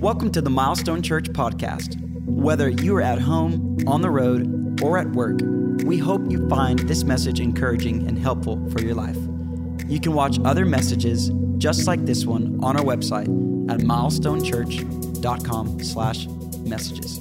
Welcome to the Milestone Church podcast. Whether you are at home, on the road, or at work, we hope you find this message encouraging and helpful for your life. You can watch other messages just like this one on our website at milestonechurch.com slash messages.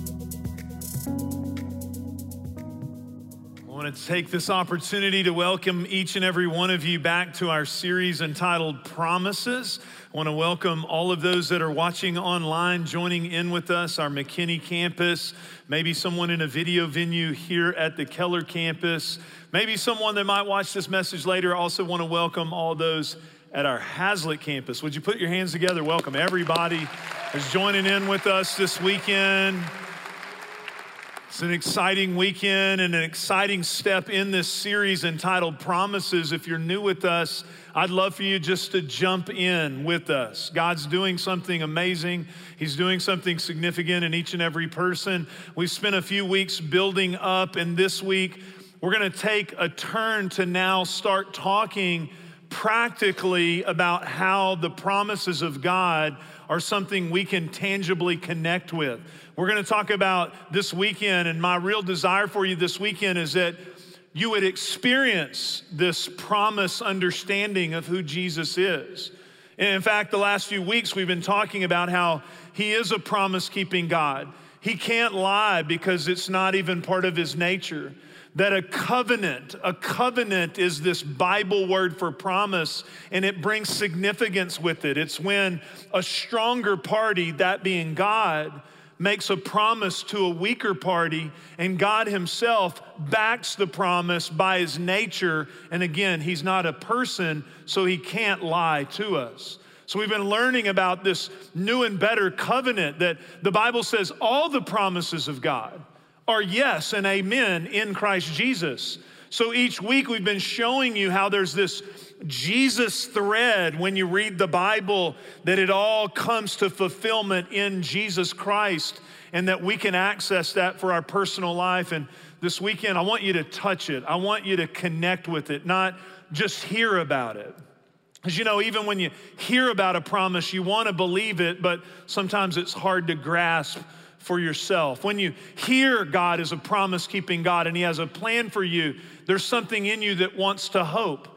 I want to take this opportunity to welcome each and every one of you back to our series entitled Promises. I want to welcome all of those that are watching online, joining in with us, our McKinney campus, maybe someone in a video venue here at the Keller campus, maybe someone that might watch this message later. I also want to welcome all those at our Haslet campus. Would you put your hands together? Welcome everybody who's joining in with us this weekend. It's an exciting weekend and an exciting step in this series entitled Promises. If you're new with us, I'd love for you just to jump in with us. God's doing something amazing. He's doing something significant in each and every person. We've spent a few weeks building up, and this week we're going to take a turn to now start talking practically about how the promises of God are something we can tangibly connect with. We're going to talk about this weekend, and my real desire for you this weekend is that you would experience this promise understanding of who Jesus is. And in fact, the last few weeks we've been talking about how he is a promise keeping God. He can't lie because it's not even part of his nature. That a covenant, a covenant is this Bible word for promise, and it brings significance with it. It's when a stronger party, that being God, makes a promise to a weaker party, and God Himself backs the promise by His nature. And again, He's not a person, so He can't lie to us. So we've been learning about this new and better covenant that the Bible says all the promises of God are yes and amen in Christ Jesus. So each week we've been showing you how there's this Jesus thread when you read the Bible, that it all comes to fulfillment in Jesus Christ and that we can access that for our personal life. And this weekend, I want you to touch it. I want you to connect with it, not just hear about it. Because you know, even when you hear about a promise, you want to believe it, but sometimes it's hard to grasp for yourself. When you hear God is a promise keeping God and He has a plan for you, there's something in you that wants to hope.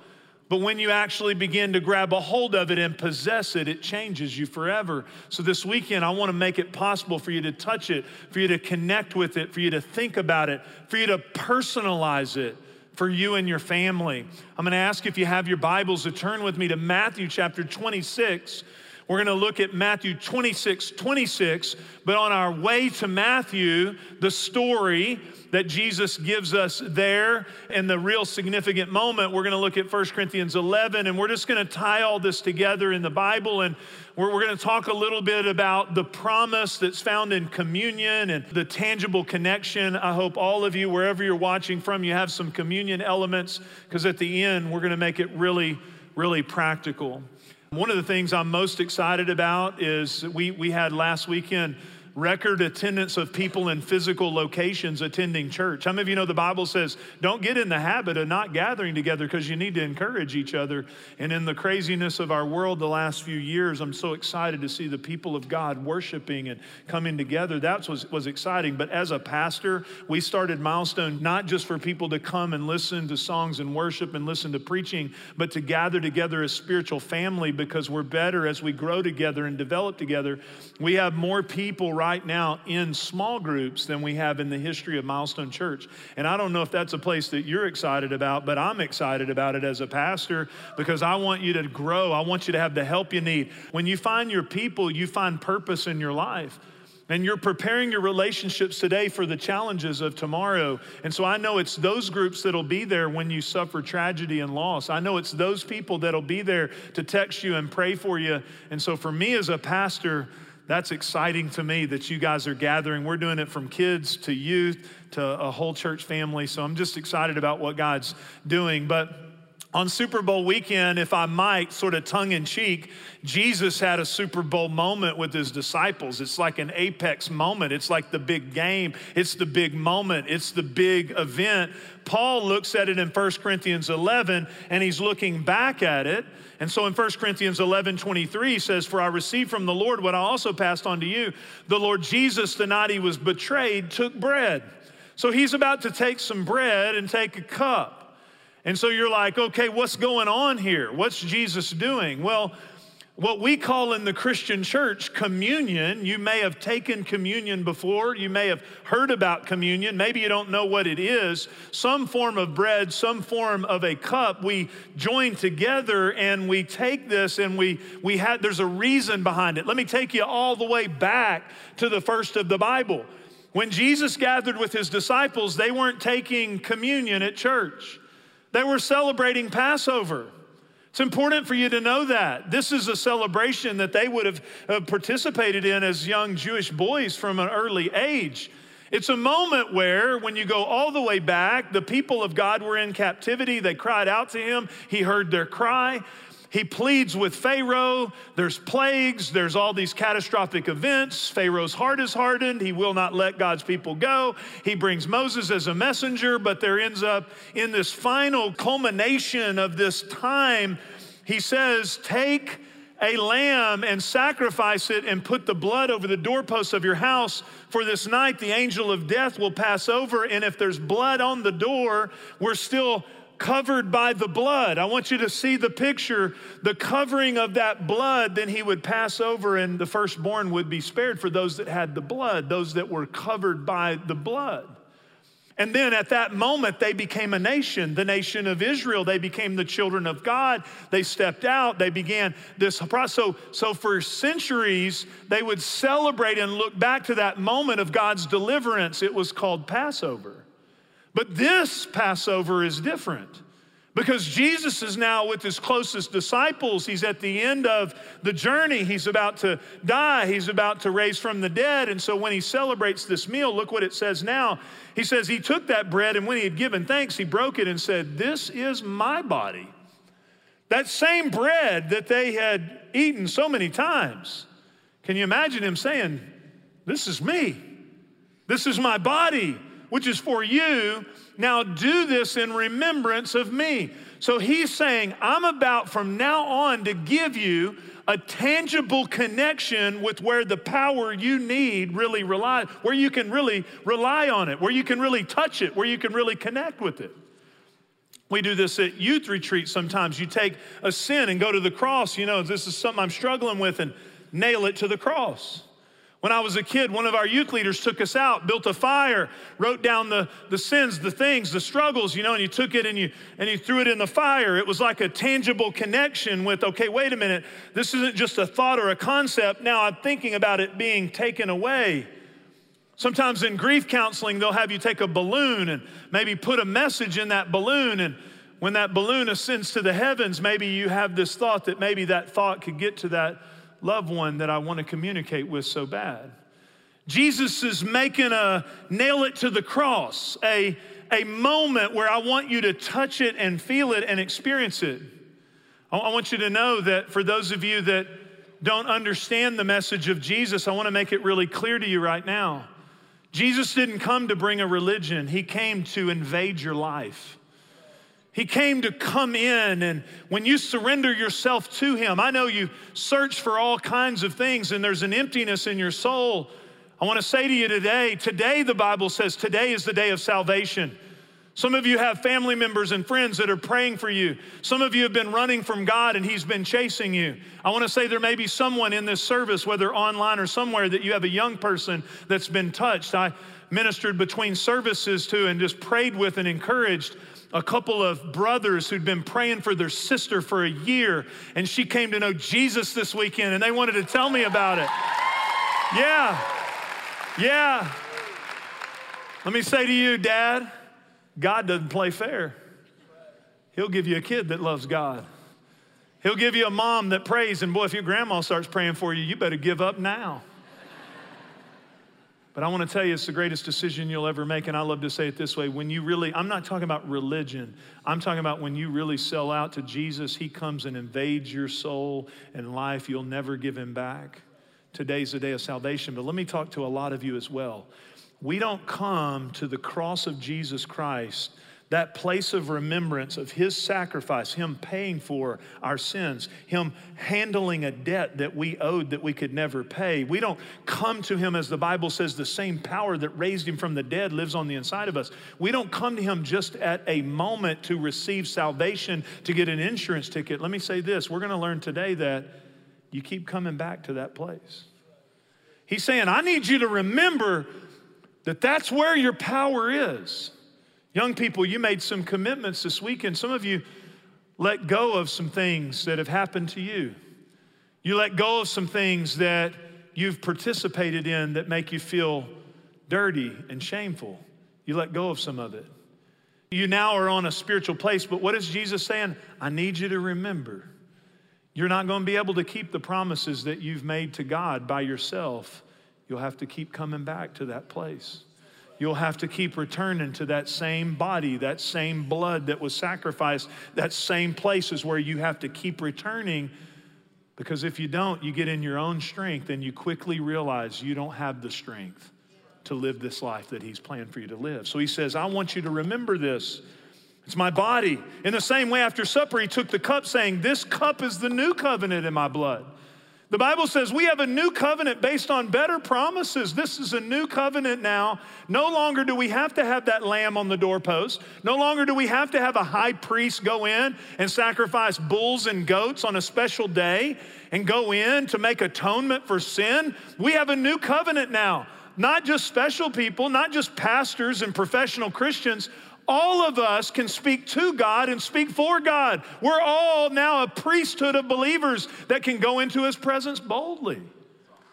But when you actually begin to grab a hold of it and possess it, it changes you forever. So this weekend, I want to make it possible for you to touch it, for you to connect with it, for you to think about it, for you to personalize it for you and your family. I'm going to ask if you have your Bibles to turn with me to Matthew chapter 26. We're going to look at Matthew 26, 26. But on our way to Matthew, the story that Jesus gives us there and the real significant moment, we're going to look at 1 Corinthians 11 and we're just going to tie all this together in the Bible and we're, we're going to talk a little bit about the promise that's found in communion and the tangible connection. I hope all of you, wherever you're watching from, you have some communion elements because at the end, we're going to make it really, really practical. One of the things I'm most excited about is we, we had last weekend record attendance of people in physical locations attending church. How many of you know the Bible says, don't get in the habit of not gathering together because you need to encourage each other? And in the craziness of our world the last few years, I'm so excited to see the people of God worshiping and coming together. That was, was exciting. But as a pastor, we started Milestone not just for people to come and listen to songs and worship and listen to preaching, but to gather together as spiritual family because we're better as we grow together and develop together. We have more people right now in small groups than we have in the history of Milestone Church. And I don't know if that's a place that you're excited about, but I'm excited about it as a pastor because I want you to grow. I want you to have the help you need. When you find your people, you find purpose in your life. And you're preparing your relationships today for the challenges of tomorrow. And so I know it's those groups that'll be there when you suffer tragedy and loss. I know it's those people that'll be there to text you and pray for you. And so for me as a pastor, that's exciting to me that you guys are gathering. We're doing it from kids to youth to a whole church family. So I'm just excited about what God's doing. But On Super Bowl weekend, if I might, sort of tongue in cheek, Jesus had a Super Bowl moment with his disciples. It's like an apex moment. It's like the big game. It's the big moment. It's the big event. Paul looks at it in 1 Corinthians 11 and he's looking back at it. And so in 1 Corinthians 11 23 says, For I received from the Lord what I also passed on to you. The Lord Jesus, the night he was betrayed, took bread. So he's about to take some bread and take a cup. And so you're like, okay, what's going on here? What's Jesus doing? Well, what we call in the Christian church communion, you may have taken communion before, you may have heard about communion, maybe you don't know what it is. Some form of bread, some form of a cup, we join together and we take this and we, we had, there's a reason behind it. Let me take you all the way back to the first of the Bible. When Jesus gathered with his disciples, they weren't taking communion at church. They were celebrating Passover. It's important for you to know that. This is a celebration that they would have uh, participated in as young Jewish boys from an early age. It's a moment where, when you go all the way back, the people of God were in captivity. They cried out to him. He heard their cry. He pleads with Pharaoh. There's plagues, there's all these catastrophic events. Pharaoh's heart is hardened. He will not let God's people go. He brings Moses as a messenger, but there ends up in this final culmination of this time, he says, Take a lamb and sacrifice it and put the blood over the doorposts of your house. For this night, the angel of death will pass over. And if there's blood on the door, we're still covered by the blood. I want you to see the picture, the covering of that blood. Then he would pass over, and the firstborn would be spared for those that had the blood, those that were covered by the blood. And then at that moment, they became a nation, the nation of Israel. They became the children of God. They stepped out. They began this process. So, so for centuries, they would celebrate and look back to that moment of God's deliverance. It was called Passover. But this Passover is different because Jesus is now with his closest disciples. He's at the end of the journey. He's about to die, he's about to raise from the dead. And so when he celebrates this meal, look what it says now. He says, He took that bread, and when he had given thanks, he broke it and said, This is my body. That same bread that they had eaten so many times. Can you imagine him saying, This is me? This is my body which is for you. Now do this in remembrance of me. So he's saying, I'm about from now on to give you a tangible connection with where the power you need really relies, where you can really rely on it, where you can really touch it, where you can really connect with it. We do this at youth retreats sometimes. You take a sin and go to the cross, you know, this is something I'm struggling with, and nail it to the cross. When I was a kid, one of our youth leaders took us out, built a fire, wrote down the, the sins, the things, the struggles, you know, and you took it and you and you threw it in the fire. It was like a tangible connection with, okay, wait a minute, this isn't just a thought or a concept. Now I'm thinking about it being taken away. Sometimes in grief counseling, they'll have you take a balloon and maybe put a message in that balloon. And when that balloon ascends to the heavens, maybe you have this thought that maybe that thought could get to that loved one that I want to communicate with so bad. Jesus is making a nail it to the cross, a, a moment where I want you to touch it and feel it and experience it. I, I want you to know that for those of you that don't understand the message of Jesus, I want to make it really clear to you right now. Jesus didn't come to bring a religion, He came to invade your life. He came to come in, and when you surrender yourself to Him, I know you search for all kinds of things, and there's an emptiness in your soul. I want to say to you today, today, the Bible says, today is the day of salvation. Some of you have family members and friends that are praying for you. Some of you have been running from God and He's been chasing you. I want to say there may be someone in this service, whether online or somewhere, that you have a young person that's been touched. I ministered between services to and just prayed with and encouraged a couple of brothers who'd been praying for their sister for a year, and she came to know Jesus this weekend, and they wanted to tell me about it. Yeah, yeah. Let me say to you, Dad, God doesn't play fair. He'll give you a kid that loves God. He'll give you a mom that prays, and boy, if your grandma starts praying for you, you better give up now. But I want to tell you, it's the greatest decision you'll ever make. And I love to say it this way when you really, I'm not talking about religion, I'm talking about when you really sell out to Jesus, He comes and invades your soul and life. You'll never give Him back. Today's the day of salvation. But let me talk to a lot of you as well. We don't come to the cross of Jesus Christ that place of remembrance of his sacrifice, him paying for our sins, him handling a debt that we owed that we could never pay. We don't come to him as the Bible says the same power that raised him from the dead lives on the inside of us. We don't come to him just at a moment to receive salvation, to get an insurance ticket. Let me say this we're going to learn today that you keep coming back to that place. He's saying, I need you to remember that that's where your power is. Young people, you made some commitments this weekend. Some of you let go of some things that have happened to you. You let go of some things that you've participated in that make you feel dirty and shameful. You let go of some of it. You now are on a spiritual place, but what is Jesus saying? I need you to remember. You're not going to be able to keep the promises that you've made to God by yourself. You'll have to keep coming back to that place you'll have to keep returning to that same body, that same blood that was sacrificed, that same place is where you have to keep returning. Because if you don't, you get in your own strength and you quickly realize you don't have the strength to live this life that He's planned for you to live. So He says, I want you to remember this. It's my body. In the same way, after supper, He took the cup, saying, This cup is the new covenant in my blood. The Bible says we have a new covenant based on better promises. This is a new covenant now. No longer do we have to have that lamb on the doorpost. No longer do we have to have a high priest go in and sacrifice bulls and goats on a special day and go in to make atonement for sin. We have a new covenant now. Not just special people, not just pastors and professional Christians all of us can speak to God and speak for God. We're all now a priesthood of believers that can go into his presence boldly.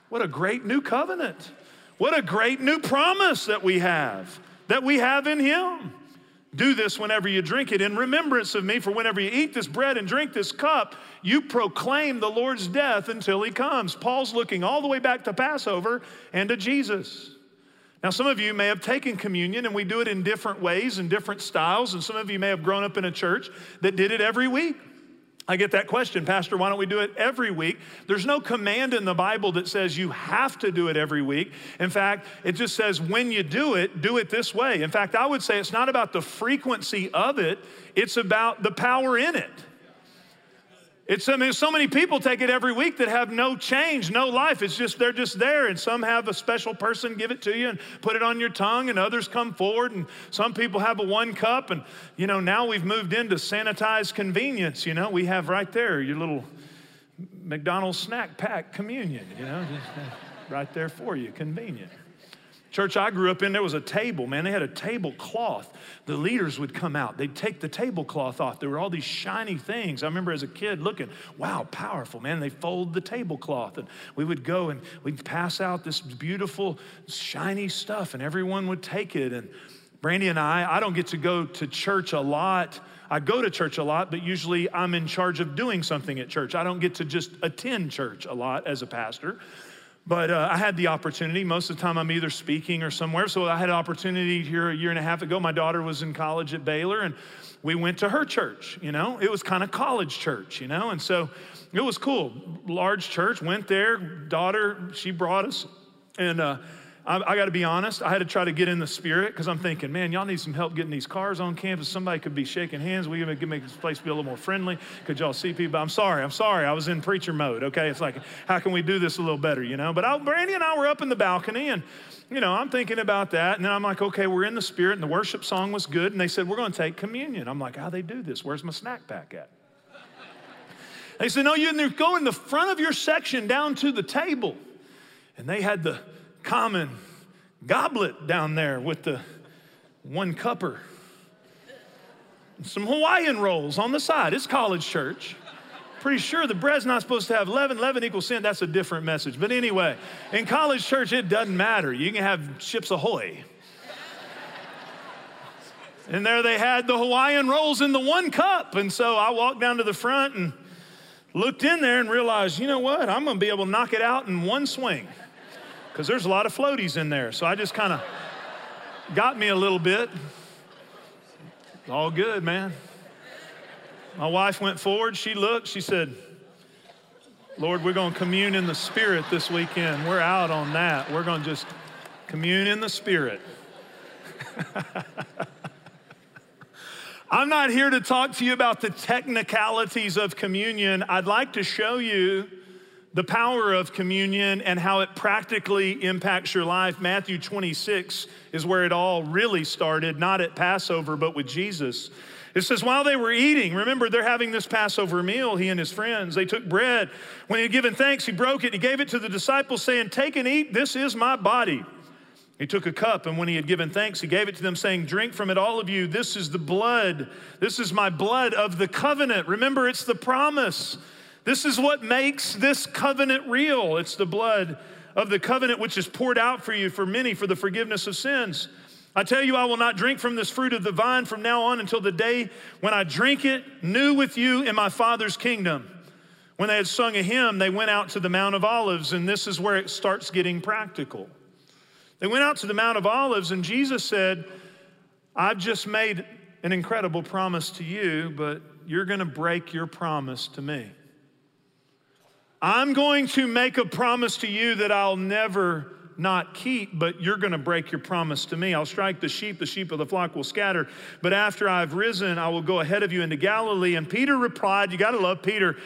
What a great new covenant. What a great new promise that we have, that we have in him. Do this whenever you drink it in remembrance of me, for whenever you eat this bread and drink this cup, you proclaim the Lord's death until he comes. Paul's looking all the way back to Passover and to Jesus. Now, some of you may have taken communion, and we do it in different ways and different styles, and some of you may have grown up in a church that did it every week. I get that question, Pastor, why don't we do it every week? There's no command in the Bible that says you have to do it every week. In fact, it just says when you do it, do it this way. In fact, I would say it's not about the frequency of it, it's about the power in it. It's, I mean, so many people take it every week that have no change, no life. It's just, they're just there. And some have a special person give it to you and put it on your tongue, and others come forward. And some people have a one cup. And, you know, now we've moved into sanitized convenience. You know, we have right there your little McDonald's snack pack communion, you know, just right there for you, convenient. Church I grew up in, there was a table, man. They had a tablecloth. The leaders would come out. They'd take the tablecloth off. There were all these shiny things. I remember as a kid looking, wow, powerful, man. They fold the tablecloth. And we would go and we'd pass out this beautiful, shiny stuff, and everyone would take it. And Brandy and I, I don't get to go to church a lot. I go to church a lot, but usually I'm in charge of doing something at church. I don't get to just attend church a lot as a pastor. But uh, I had the opportunity. Most of the time, I'm either speaking or somewhere. So I had an opportunity here a year and a half ago. My daughter was in college at Baylor, and we went to her church. You know, it was kind of college church. You know, and so it was cool. Large church. Went there. Daughter, she brought us, and uh, I, I got to be honest, I had to try to get in the spirit because I'm thinking, man, y'all need some help getting these cars on campus. Somebody could be shaking hands. We could make this place be a little more friendly. Could y'all see people? I'm sorry, I'm sorry. I was in preacher mode, okay? It's like, how can we do this a little better, you know? But I, Brandy and I were up in the balcony and, you know, I'm thinking about that. And then I'm like, okay, we're in the spirit and the worship song was good. And they said, we're going to take communion. I'm like, how they do this? Where's my snack pack at? They said, no, you go in the front of your section down to the table. And they had the common goblet down there with the one cupper. Some Hawaiian rolls on the side. It's college church. Pretty sure the bread's not supposed to have leaven. Leaven equals sin. That's a different message. But anyway, in college church, it doesn't matter. You can have Chips Ahoy. And there they had the Hawaiian rolls in the one cup. And so I walked down to the front and looked in there and realized, you know what? I'm going to be able to knock it out in one swing because there's a lot of floaties in there. So I just kind of got me a little bit. All good, man. My wife went forward. She looked. She said, Lord, we're going to commune in the Spirit this weekend. We're out on that. We're going to just commune in the Spirit. I'm not here to talk to you about the technicalities of communion. I'd like to show you the power of communion and how it practically impacts your life. Matthew 26 is where it all really started, not at Passover, but with Jesus. It says, while they were eating, remember they're having this Passover meal, he and his friends. They took bread. When he had given thanks, he broke it. He gave it to the disciples, saying, Take and eat, this is my body. He took a cup, and when he had given thanks, he gave it to them, saying, Drink from it, all of you. This is the blood. This is my blood of the covenant. Remember, it's the promise. This is what makes this covenant real. It's the blood of the covenant which is poured out for you, for many, for the forgiveness of sins. I tell you, I will not drink from this fruit of the vine from now on until the day when I drink it new with you in my Father's kingdom. When they had sung a hymn, they went out to the Mount of Olives, and this is where it starts getting practical. They went out to the Mount of Olives, and Jesus said, I've just made an incredible promise to you, but you're going to break your promise to me. I'm going to make a promise to you that I'll never not keep, but you're going to break your promise to me. I'll strike the sheep, the sheep of the flock will scatter. But after I've risen, I will go ahead of you into Galilee. And Peter replied, You got to love Peter,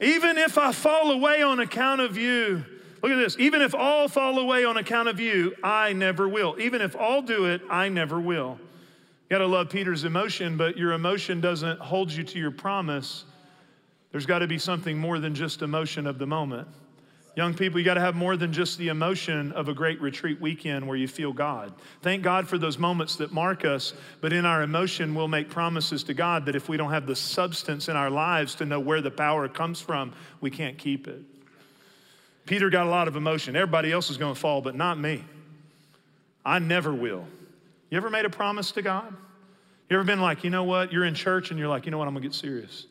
even if I fall away on account of you, look at this, even if all fall away on account of you, I never will. Even if all do it, I never will. You got to love Peter's emotion, but your emotion doesn't hold you to your promise. There's got to be something more than just emotion of the moment. Young people, you got to have more than just the emotion of a great retreat weekend where you feel God. Thank God for those moments that mark us, but in our emotion, we'll make promises to God that if we don't have the substance in our lives to know where the power comes from, we can't keep it. Peter got a lot of emotion. Everybody else is going to fall, but not me. I never will. You ever made a promise to God? You ever been like, you know what? You're in church and you're like, you know what? I'm going to get serious.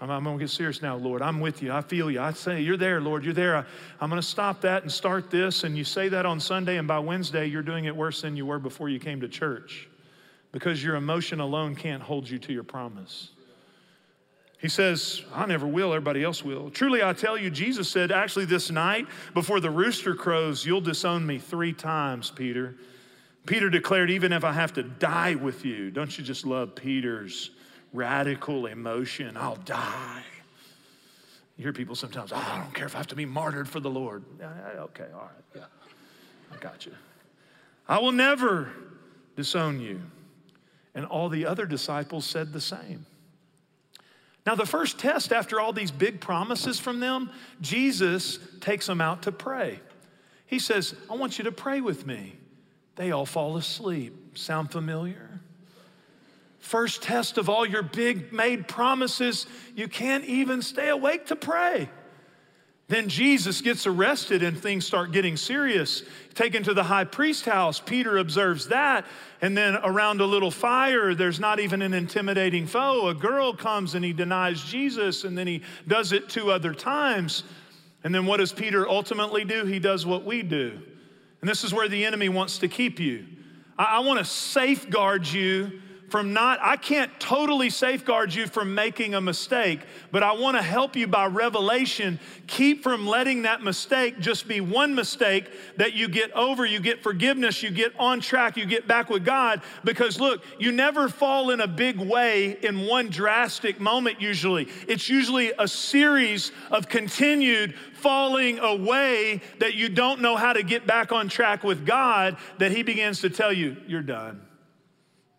I'm, I'm going to get serious now, Lord. I'm with you. I feel you. I say, You're there, Lord. You're there. I, I'm going to stop that and start this. And you say that on Sunday, and by Wednesday, you're doing it worse than you were before you came to church because your emotion alone can't hold you to your promise. He says, I never will, everybody else will. Truly, I tell you, Jesus said, actually, this night, before the rooster crows, you'll disown me three times, Peter. Peter declared, even if I have to die with you, don't you just love Peter's radical emotion. I'll die. You hear people sometimes, oh, I don't care if I have to be martyred for the Lord. Okay, all right, yeah, I got you. I will never disown you. And all the other disciples said the same. Now, the first test after all these big promises from them, Jesus takes them out to pray. He says, I want you to pray with me. They all fall asleep. Sound familiar? First test of all your big made promises, you can't even stay awake to pray. Then Jesus gets arrested and things start getting serious. Taken to the high priest house, Peter observes that. And then around a little fire, there's not even an intimidating foe. A girl comes and he denies Jesus, and then he does it two other times. And then what does Peter ultimately do? He does what we do. And this is where the enemy wants to keep you. I, I want to safeguard you from not, I can't totally safeguard you from making a mistake, but I want to help you by revelation. Keep from letting that mistake just be one mistake that you get over, you get forgiveness, you get on track, you get back with God. Because look, you never fall in a big way in one drastic moment, usually. It's usually a series of continued falling away that you don't know how to get back on track with God that He begins to tell you, you're done.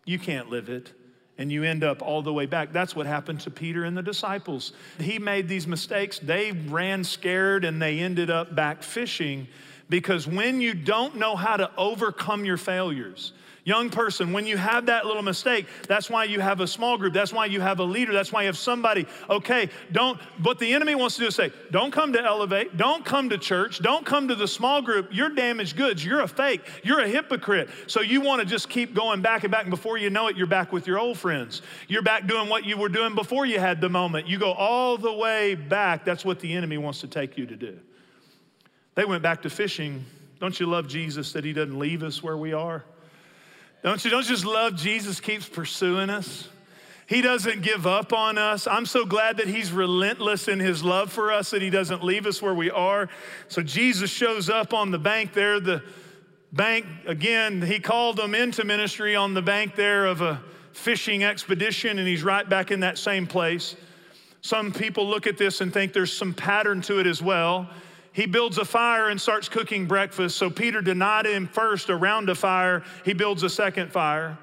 You can't live it. And you end up all the way back. That's what happened to Peter and the disciples. He made these mistakes. They ran scared and they ended up back fishing because when you don't know how to overcome your failures, Young person, when you have that little mistake, that's why you have a small group. That's why you have a leader. That's why you have somebody. Okay, don't, what the enemy wants to do is say, don't come to Elevate. Don't come to church. Don't come to the small group. You're damaged goods. You're a fake. You're a hypocrite. So you want to just keep going back and back. And before you know it, you're back with your old friends. You're back doing what you were doing before you had the moment. You go all the way back. That's what the enemy wants to take you to do. They went back to fishing Don't you love Jesus that he doesn't leave us where we are? Don't you, don't you just love Jesus keeps pursuing us? He doesn't give up on us. I'm so glad that He's relentless in His love for us, that He doesn't leave us where we are. So Jesus shows up on the bank there. The bank, again, He called them into ministry on the bank there of a fishing expedition, and He's right back in that same place. Some people look at this and think there's some pattern to it as well. He builds a fire and starts cooking breakfast. So Peter denied him first around a fire. He builds a second fire.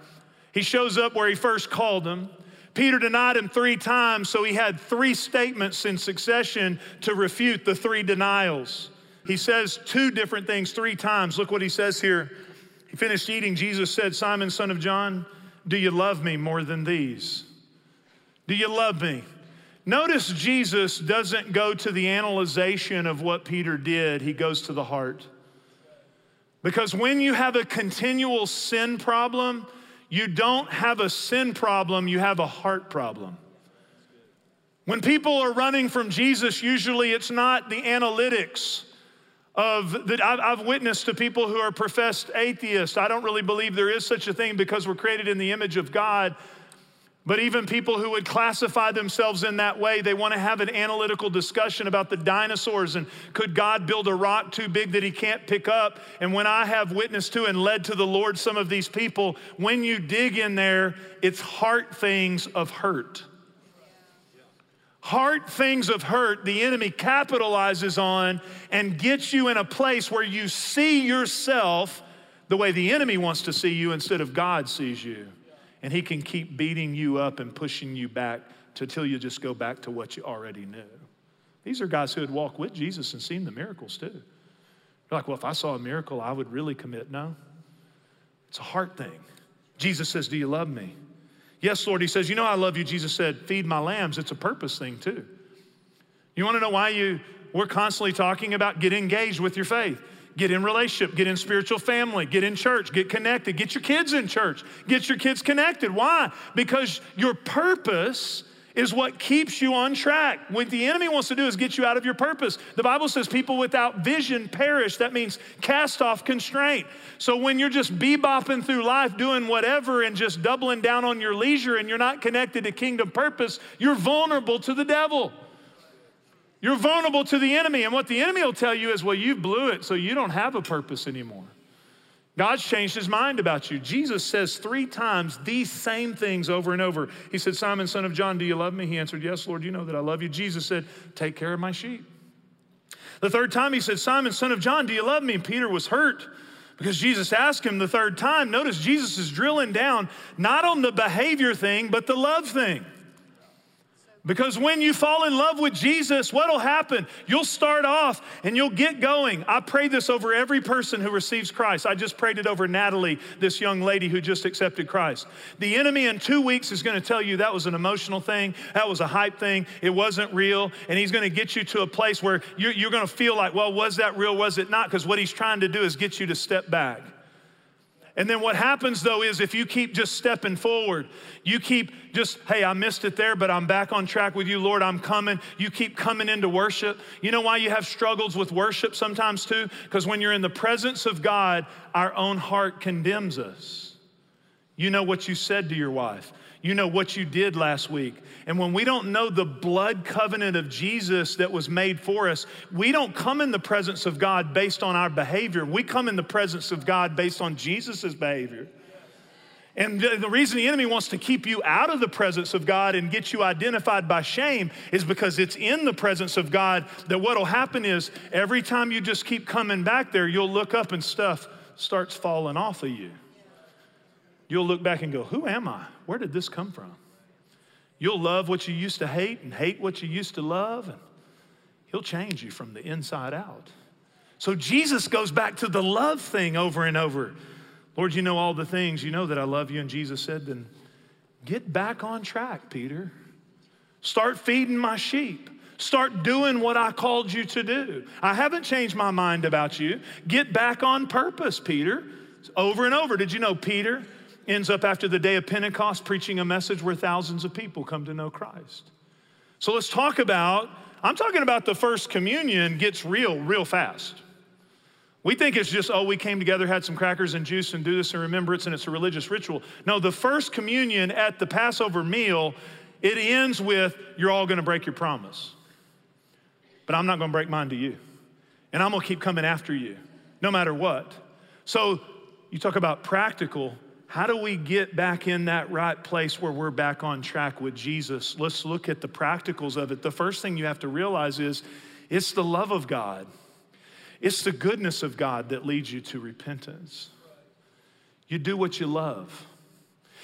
He shows up where he first called him. Peter denied him three times, so he had three statements in succession to refute the three denials. He says two different things three times. Look what he says here. He finished eating. Jesus said, Simon, son of John, do you love me more than these? Do you love me? Notice Jesus doesn't go to the analyzation of what Peter did, he goes to the heart. Because when you have a continual sin problem, you don't have a sin problem, you have a heart problem. When people are running from Jesus, usually it's not the analytics of that I've witnessed to people who are professed atheists. I don't really believe there is such a thing because we're created in the image of God. But even people who would classify themselves in that way, they want to have an analytical discussion about the dinosaurs and could God build a rock too big that he can't pick up? And when I have witnessed to and led to the Lord some of these people, when you dig in there, it's heart things of hurt. Heart things of hurt, the enemy capitalizes on and gets you in a place where you see yourself the way the enemy wants to see you instead of God sees you and he can keep beating you up and pushing you back until you just go back to what you already knew. These are guys who had walked with Jesus and seen the miracles too. They're like, well, if I saw a miracle, I would really commit. No, it's a heart thing. Jesus says, Do you love me? Yes, Lord. He says, You know, I love you. Jesus said, Feed my lambs. It's a purpose thing too. You want to know why you, we're constantly talking about get engaged with your faith? Get in relationship, get in spiritual family, get in church, get connected, get your kids in church, get your kids connected. Why? Because your purpose is what keeps you on track. What the enemy wants to do is get you out of your purpose. The Bible says people without vision perish. That means cast off constraint. So when you're just bebopping through life doing whatever and just doubling down on your leisure and you're not connected to kingdom purpose, you're vulnerable to the devil. You're vulnerable to the enemy. And what the enemy will tell you is, well, you blew it, so you don't have a purpose anymore. God's changed his mind about you. Jesus says three times these same things over and over. He said, Simon, son of John, do you love me? He answered, Yes, Lord, you know that I love you. Jesus said, Take care of my sheep. The third time he said, Simon, son of John, do you love me? And Peter was hurt because Jesus asked him the third time. Notice Jesus is drilling down not on the behavior thing, but the love thing. Because when you fall in love with Jesus, what'll happen? You'll start off and you'll get going. I pray this over every person who receives Christ. I just prayed it over Natalie, this young lady who just accepted Christ. The enemy in two weeks is going to tell you that was an emotional thing, that was a hype thing, it wasn't real, and he's going to get you to a place where you're, you're going to feel like, well, was that real? Was it not? Because what he's trying to do is get you to step back. And then what happens though is if you keep just stepping forward, you keep just, hey, I missed it there, but I'm back on track with you, Lord, I'm coming. You keep coming into worship. You know why you have struggles with worship sometimes too? Because when you're in the presence of God, our own heart condemns us. You know what you said to your wife. You know what you did last week. And when we don't know the blood covenant of Jesus that was made for us, we don't come in the presence of God based on our behavior. We come in the presence of God based on Jesus' behavior. And the, reason the enemy wants to keep you out of the presence of God and get you identified by shame is because it's in the presence of God that what'll happen is every time you just keep coming back there, you'll look up and stuff starts falling off of you. You'll look back and go, Who am I? Where did this come from? You'll love what you used to hate and hate what you used to love, and He'll change you from the inside out. So Jesus goes back to the love thing over and over. Lord, you know all the things. You know that I love you. And Jesus said, Then get back on track, Peter. Start feeding my sheep. Start doing what I called you to do. I haven't changed my mind about you. Get back on purpose, Peter. Over and over. Did you know Peter ends up after the day of Pentecost preaching a message where thousands of people come to know Christ. So let's talk about, I'm talking about the first communion gets real, real fast. We think it's just, oh, we came together, had some crackers and juice, and do this in remembrance, and it's a religious ritual. No, the first communion at the Passover meal, it ends with, you're all gonna break your promise. But I'm not gonna break mine to you. And I'm gonna keep coming after you, no matter what. So you talk about practical. How do we get back in that right place where we're back on track with Jesus? Let's look at the practicals of it. The first thing you have to realize is it's the love of God. It's the goodness of God that leads you to repentance. You do what you love.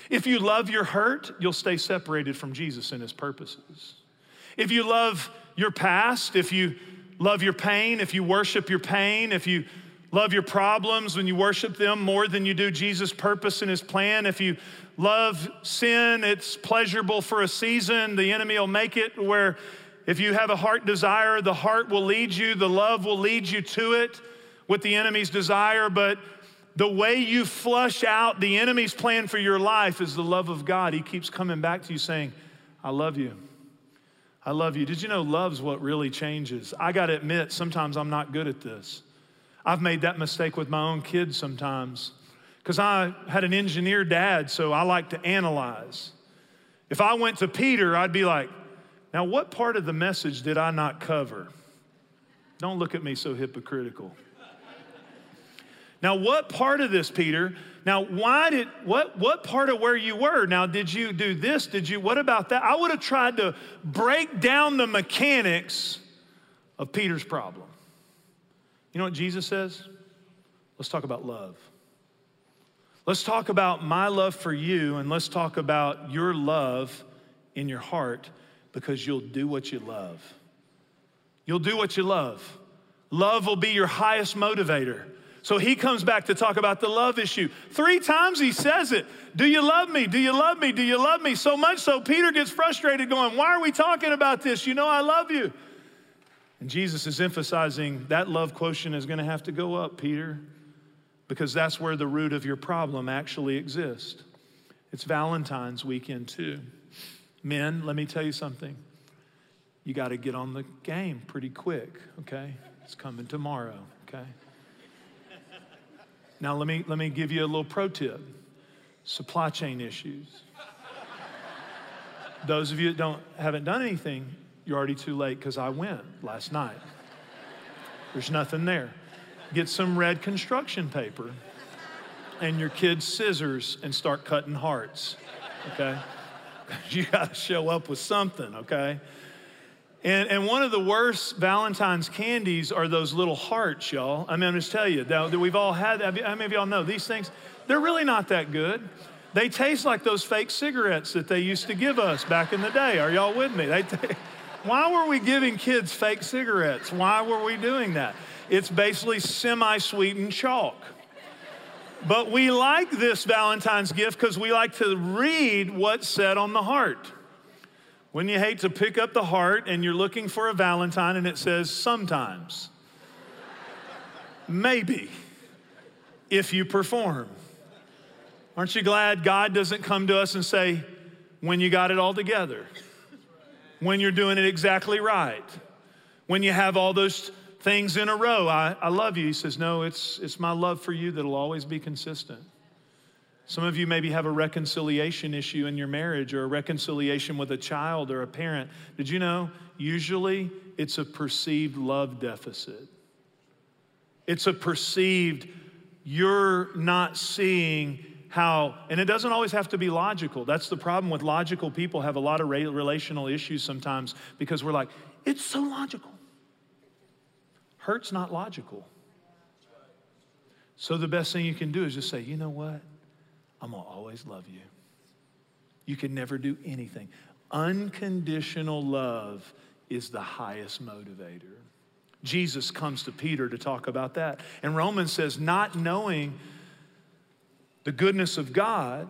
If you love your hurt, you'll stay separated from Jesus and his purposes. If you love your past, if you love your pain, if you worship your pain, if you love your problems when you worship them more than you do Jesus' purpose and his plan, if you love sin, it's pleasurable for a season, the enemy will make it where if you have a heart desire, the heart will lead you, the love will lead you to it with the enemy's desire. But the way you flush out the enemy's plan for your life is the love of God. He keeps coming back to you saying, I love you. I love you. Did you know love's what really changes? I got to admit, sometimes I'm not good at this. I've made that mistake with my own kids sometimes because I had an engineer dad, so I like to analyze. If I went to Peter, I'd be like, now, what part of the message did I not cover? Don't look at me so hypocritical. Now, what part of this, Peter? Now, why did, what, what part of where you were? Now, did you do this? Did you, what about that? I would have tried to break down the mechanics of Peter's problem. You know what Jesus says? Let's talk about love. Let's talk about my love for you, and let's talk about your love in your heart because you'll do what you love. You'll do what you love. Love will be your highest motivator. So he comes back to talk about the love issue. Three times he says it. Do you love me? Do you love me? Do you love me? So much so Peter gets frustrated, going, Why are we talking about this? You know I love you. And Jesus is emphasizing that love quotient is going to have to go up, Peter, because that's where the root of your problem actually exists. It's Valentine's weekend, too. Men, let me tell you something. You got to get on the game pretty quick, okay? It's coming tomorrow, okay? Now, let me, let me give you a little pro tip supply chain issues. Those of you that don't, haven't done anything, you're already too late because I went last night. There's nothing there. Get some red construction paper and your kid's scissors and start cutting hearts, okay? you got to show up with something, okay? And, and one of the worst Valentine's candies are those little hearts, y'all. I mean, I'm just tell you that we've all had. How many of y'all know these things? They're really not that good. They taste like those fake cigarettes that they used to give us back in the day. Are y'all with me? They Why were we giving kids fake cigarettes? Why were we doing that? It's basically semi sweetened chalk. But we like this Valentine's gift because we like to read what's said on the heart. When you hate to pick up the heart and you're looking for a Valentine and it says sometimes, maybe, if you perform. Aren't you glad God doesn't come to us and say, when you got it all together, when you're doing it exactly right, when you have all those things in a row. I, I love you. He says, No, it's, it's my love for you that'll always be consistent. Some of you maybe have a reconciliation issue in your marriage or a reconciliation with a child or a parent. Did you know? Usually it's a perceived love deficit. It's a perceived, you're not seeing how, and it doesn't always have to be logical. That's the problem with logical people, have a lot of relational issues sometimes because we're like, it's so logical. Hurt's not logical. So the best thing you can do is just say, you know what? I'm going to always love you. You can never do anything. Unconditional love is the highest motivator. Jesus comes to Peter to talk about that. And Romans says, not knowing the goodness of God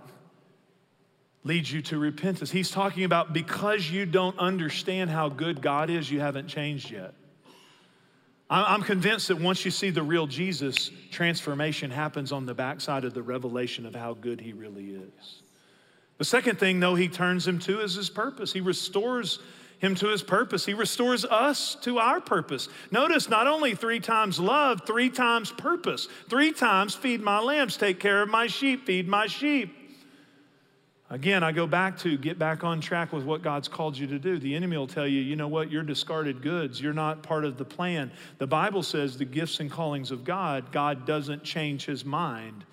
leads you to repentance. He's talking about because you don't understand how good God is, you haven't changed yet. I'm convinced that once you see the real Jesus, transformation happens on the backside of the revelation of how good he really is. The second thing, though, he turns him to is his purpose. He restores him to his purpose. He restores us to our purpose. Notice not only three times love, three times purpose. Three times feed my lambs, take care of my sheep, feed my sheep. Again, I go back to get back on track with what God's called you to do. The enemy will tell you, you know what, you're discarded goods. You're not part of the plan. The Bible says the gifts and callings of God, God doesn't change his mind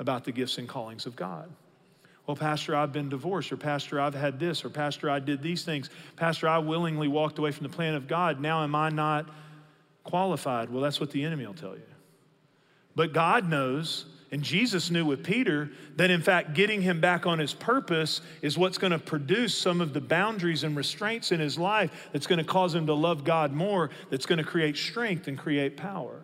about the gifts and callings of God. Well, Pastor, I've been divorced, or Pastor, I've had this, or Pastor, I did these things. Pastor, I willingly walked away from the plan of God. Now, am I not qualified? Well, that's what the enemy will tell you. But God knows, and Jesus knew with Peter, that in fact, getting him back on his purpose is what's going to produce some of the boundaries and restraints in his life that's going to cause him to love God more, that's going to create strength and create power.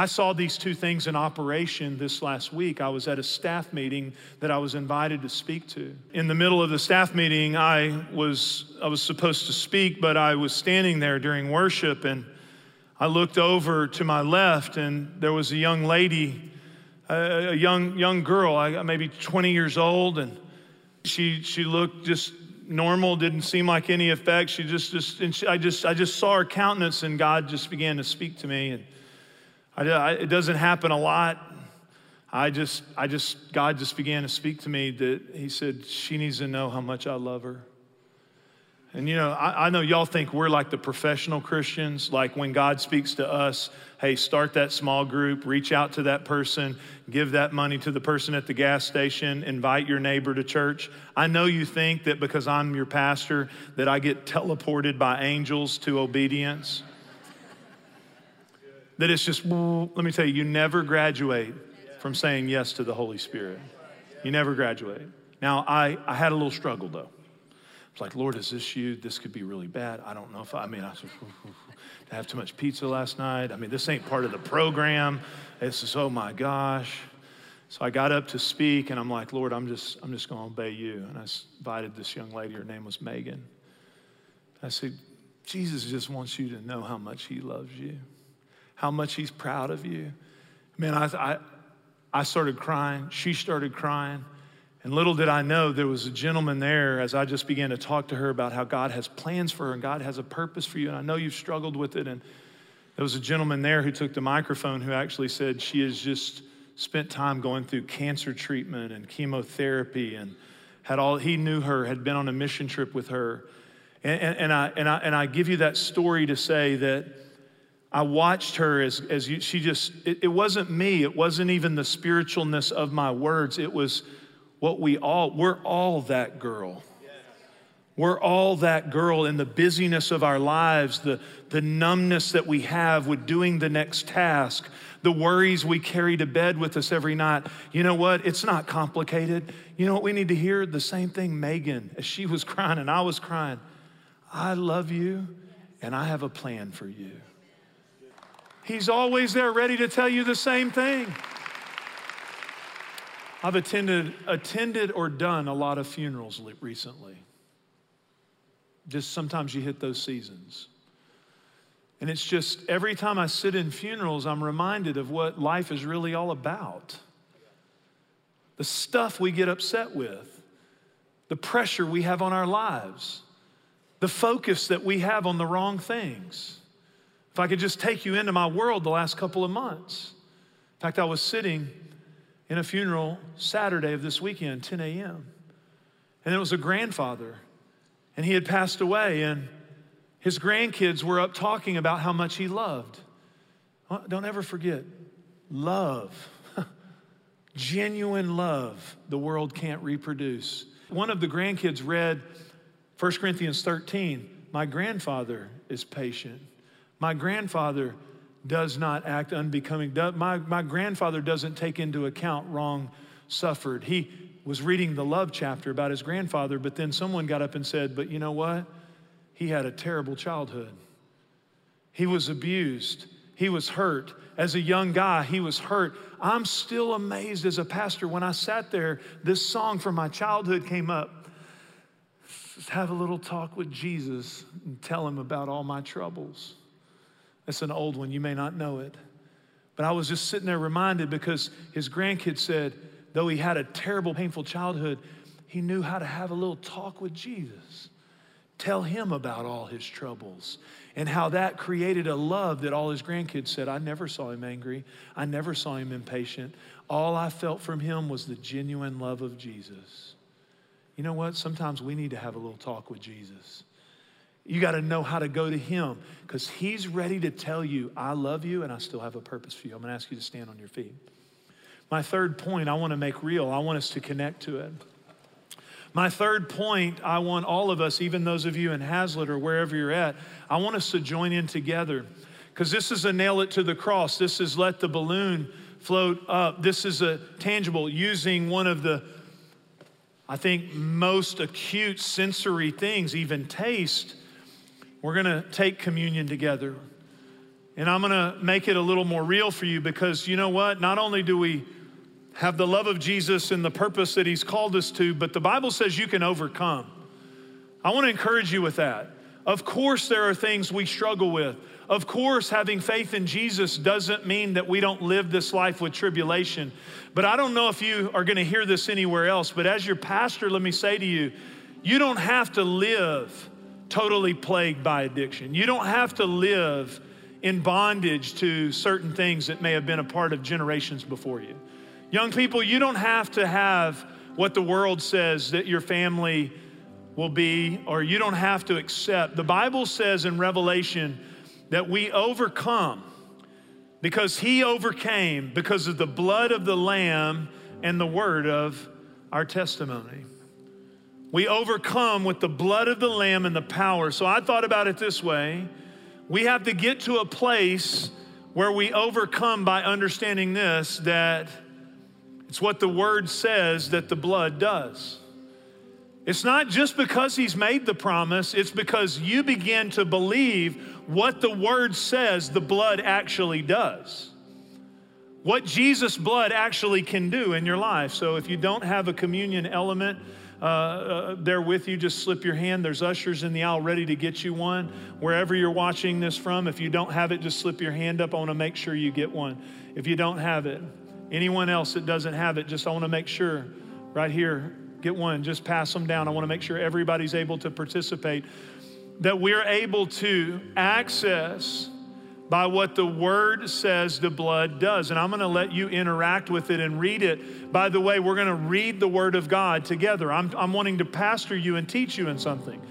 I saw these two things in operation this last week. I was at a staff meeting that I was invited to speak to. In the middle of the staff meeting, I was, I was supposed to speak, but I was standing there during worship and I looked over to my left and there was a young lady, a, young, young girl, maybe 20 years old, and she, she looked just normal, didn't seem like any effect. She just, just, and she, I just, I just saw her countenance and God just began to speak to me. And I, I, it doesn't happen a lot. I just, I just, God just began to speak to me that He said, she needs to know how much I love her. And you know, I, I, know y'all think we're like the professional Christians, like when God speaks to us, hey, start that small group, reach out to that person, give that money to the person at the gas station, invite your neighbor to church. I know you think that because I'm your pastor, that I get teleported by angels to obedience that it's just, let me tell you, you never graduate from saying yes to the Holy Spirit. You never graduate. Now, I, I had a little struggle though. It's like, Lord, is this you? This could be really bad. I don't know if I, I mean, I, I have too much pizza last night. I mean, this ain't part of the program. It's just, oh my gosh. So I got up to speak and I'm like, Lord, I'm just, I'm just going to obey you. And I invited this young lady, her name was Megan. I said, Jesus just wants you to know how much he loves you how much he's proud of you. Man, I, I, I started crying. She started crying. And little did I know there was a gentleman there as I just began to talk to her about how God has plans for her and God has a purpose for you. And I know you've struggled with it. And there was a gentleman there who took the microphone who actually said she has just spent time going through cancer treatment and chemotherapy and had all, he knew her, had been on a mission trip with her. And, and, and I, and, I, and I give you that story to say that I watched her as, as you, she just, it, it wasn't me. It wasn't even the spiritualness of my words. It was what we all, we're all that girl. We're all that girl in the busyness of our lives, the, the numbness that we have with doing the next task, the worries we carry to bed with us every night. You know what? It's not complicated. You know what we need to hear? The same thing Megan, as she was crying and I was crying. I love you and I have a plan for you. He's always there ready to tell you the same thing. I've attended, attended or done a lot of funerals recently. Just sometimes you hit those seasons. And it's just every time I sit in funerals, I'm reminded of what life is really all about. The stuff we get upset with, the pressure we have on our lives, the focus that we have on the wrong things. If I could just take you into my world the last couple of months. In fact, I was sitting in a funeral Saturday of this weekend, 10 a.m. And it was a grandfather, and he had passed away, and his grandkids were up talking about how much he loved. Well, don't ever forget love, genuine love, the world can't reproduce. One of the grandkids read 1 Corinthians 13 My grandfather is patient my grandfather does not act unbecoming. My, my grandfather doesn't take into account wrong suffered. He was reading the love chapter about his grandfather, but then someone got up and said, But you know what? He had a terrible childhood. He was abused. He was hurt. As a young guy, he was hurt. I'm still amazed as a pastor when I sat there, this song from my childhood came up. Just have a little talk with Jesus and tell him about all my troubles. It's an old one, you may not know it. But I was just sitting there reminded because his grandkids said, though he had a terrible, painful childhood, he knew how to have a little talk with Jesus. tell him about all his troubles and how that created a love that all his grandkids said, I never saw him angry. I never saw him impatient. All I felt from him was the genuine love of Jesus. You know what? Sometimes we need to have a little talk with Jesus. You got to know how to go to him because he's ready to tell you, I love you and I still have a purpose for you. I'm going to ask you to stand on your feet. My third point I want to make real, I want us to connect to it. My third point, I want all of us, even those of you in Haslet or wherever you're at, I want us to join in together because this is a nail it to the cross. This is let the balloon float up. This is a tangible, using one of the, I think, most acute sensory things, even taste. We're going to take communion together. And I'm going to make it a little more real for you because you know what? Not only do we have the love of Jesus and the purpose that He's called us to, but the Bible says you can overcome. I want to encourage you with that. Of course, there are things we struggle with. Of course, having faith in Jesus doesn't mean that we don't live this life with tribulation. But I don't know if you are going to hear this anywhere else, but as your pastor, let me say to you, you don't have to live totally plagued by addiction. You don't have to live in bondage to certain things that may have been a part of generations before you. Young people, you don't have to have what the world says that your family will be, or you don't have to accept. The Bible says in Revelation that we overcome because He overcame because of the blood of the Lamb and the word of our testimony. We overcome with the blood of the Lamb and the power. So I thought about it this way we have to get to a place where we overcome by understanding this that it's what the word says that the blood does. It's not just because he's made the promise, it's because you begin to believe what the word says the blood actually does. What Jesus' blood actually can do in your life. So if you don't have a communion element, uh, uh, there with you, just slip your hand. There's ushers in the aisle ready to get you one. Wherever you're watching this from, if you don't have it, just slip your hand up. I want to make sure you get one. If you don't have it, Anyone else that doesn't have it, just I want to make sure right here, get one, just pass them down. I want to make sure everybody's able to participate, that we're able to access by what the word says the blood does. And I'm going to let you interact with it and read it. By the way, we're going to read the word of God together. I'm, I'm wanting to pastor you and teach you in something.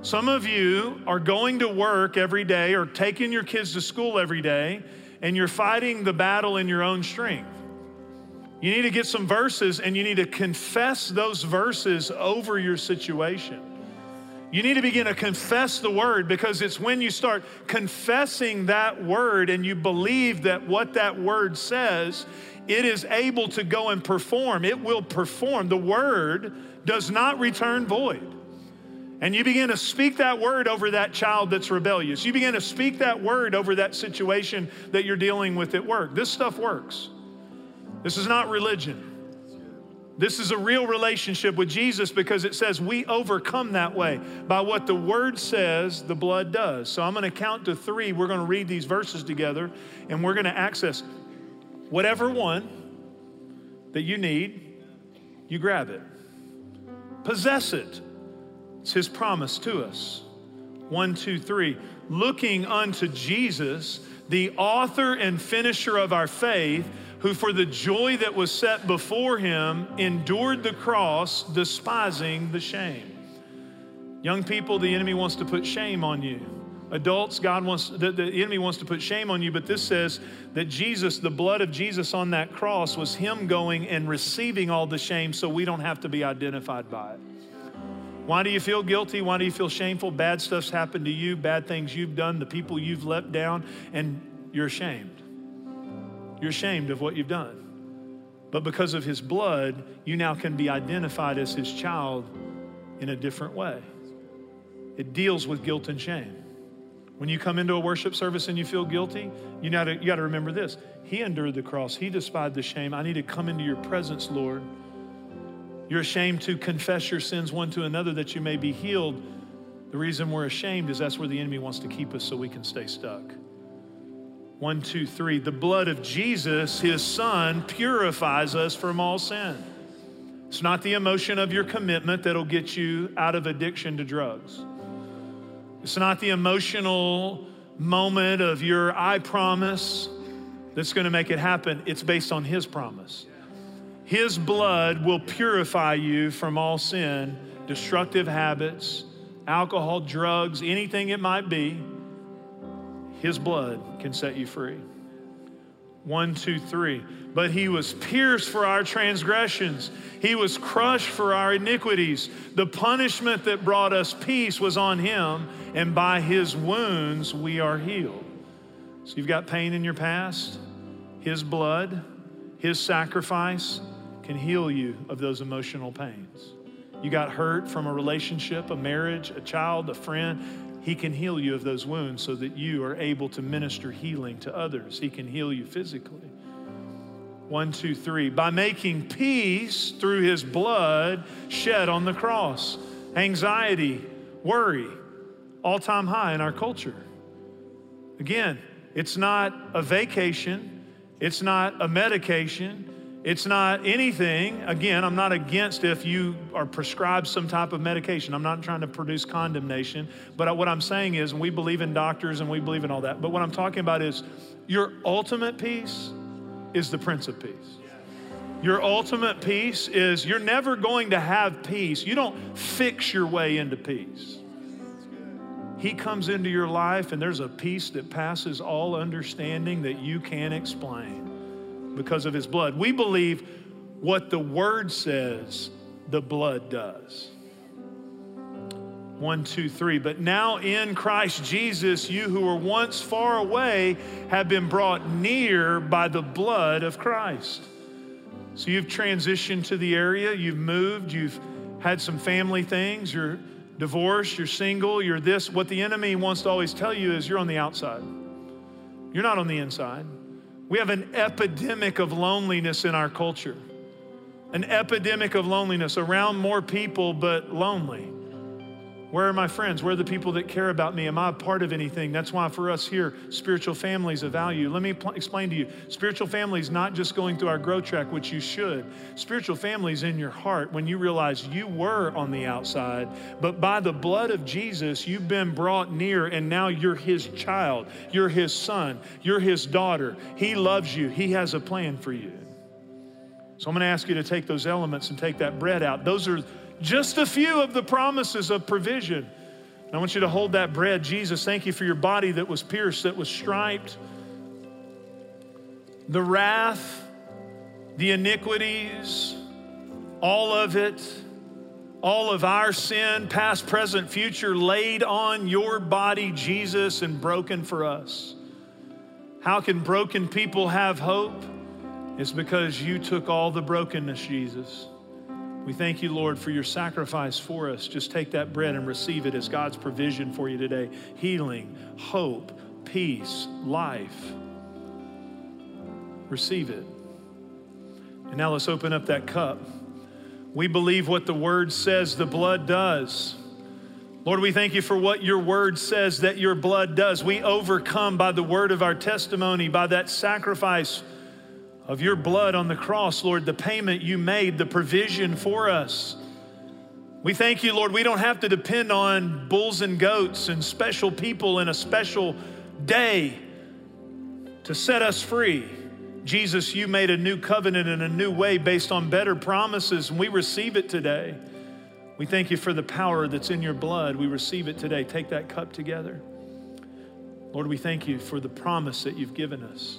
Some of you are going to work every day or taking your kids to school every day, and you're fighting the battle in your own strength. You need to get some verses and you need to confess those verses over your situation. You need to begin to confess the word because it's when you start confessing that word and you believe that what that word says, it is able to go and perform. It will perform. The word does not return void. And you begin to speak that word over that child that's rebellious. You begin to speak that word over that situation that you're dealing with at work. This stuff works. This is not religion. This is a real relationship with Jesus because it says we overcome that way by what the word says the blood does. So I'm going to count to three. We're going to read these verses together and we're going to access whatever one that you need, you grab it. Possess it. It's his promise to us. One, two, three. Looking unto Jesus, the author and finisher of our faith who for the joy that was set before him endured the cross, despising the shame. Young people, the enemy wants to put shame on you. Adults, God wants, the, the enemy wants to put shame on you, but this says that Jesus, the blood of Jesus on that cross, was Him going and receiving all the shame so we don't have to be identified by it. Why do you feel guilty? Why do you feel shameful? Bad stuff's happened to you, bad things you've done, the people you've let down, and you're ashamed. You're ashamed of what you've done. But because of his blood, you now can be identified as his child in a different way. It deals with guilt and shame. When you come into a worship service and you feel guilty, you, got to, you got to remember this. He endured the cross, He despised the shame. I need to come into your presence, Lord. You're ashamed to confess your sins one to another that you may be healed. The reason we're ashamed is that's where the enemy wants to keep us so we can stay stuck. One, two, three. The blood of Jesus, his son, purifies us from all sin. It's not the emotion of your commitment that'll get you out of addiction to drugs. It's not the emotional moment of your I promise that's going to make it happen. It's based on His promise. His blood will purify you from all sin, destructive habits, alcohol, drugs, anything it might be. His blood can set you free. One, two, three. But he was pierced for our transgressions, he was crushed for our iniquities. The punishment that brought us peace was on him, and by his wounds we are healed. So you've got pain in your past, his blood, his sacrifice can heal you of those emotional pains. You got hurt from a relationship, a marriage, a child, a friend. He can heal you of those wounds so that you are able to minister healing to others. He can heal you physically. One, two, three. By making peace through his blood shed on the cross. Anxiety, worry, all time high in our culture. Again, it's not a vacation, it's not a medication, it's not anything. Again, I'm not against if you are prescribed some type of medication. I'm not trying to produce condemnation. But what I'm saying is, we believe in doctors and we believe in all that. But what I'm talking about is your ultimate peace is the Prince of Peace. Your ultimate peace is you're never going to have peace. You don't fix your way into peace. He comes into your life, and there's a peace that passes all understanding that you can't explain because of his blood. We believe what the word says the blood does. One, two, three. But now in Christ Jesus, you who were once far away have been brought near by the blood of Christ. So you've transitioned to the area, you've moved, you've had some family things, you're divorced, you're single, you're this. What the enemy wants to always tell you is you're on the outside, you're not on the inside. We have an epidemic of loneliness in our culture, an epidemic of loneliness around more people, but lonely. Where are my friends? Where are the people that care about me? Am I a part of anything? That's why for us here, spiritual family is a value. Let me pl- explain to you spiritual family is not just going through our growth track, which you should. Spiritual family is in your heart when you realize you were on the outside, but by the blood of Jesus, you've been brought near, and now you're his child. You're his son. You're his daughter. He loves you, he has a plan for you. So I'm going to ask you to take those elements and take that bread out. Those are just a few of the promises of provision. I want you to hold that bread. Jesus, thank you for your body that was pierced, that was striped. The wrath, the iniquities, all of it, all of our sin, past, present, future, laid on your body, Jesus, and broken for us. How can broken people have hope? It's because you took all the brokenness, Jesus. We thank you, Lord, for your sacrifice for us. Just take that bread and receive it as God's provision for you today healing, hope, peace, life. Receive it. And now let's open up that cup. We believe what the word says the blood does. Lord, we thank you for what your word says that your blood does. We overcome by the word of our testimony, by that sacrifice of your blood on the cross, Lord, the payment you made, the provision for us. We thank you, Lord, we don't have to depend on bulls and goats and special people in a special day to set us free. Jesus, you made a new covenant in a new way based on better promises, and we receive it today. We thank you for the power that's in your blood. We receive it today. Take that cup together. Lord, we thank you for the promise that you've given us.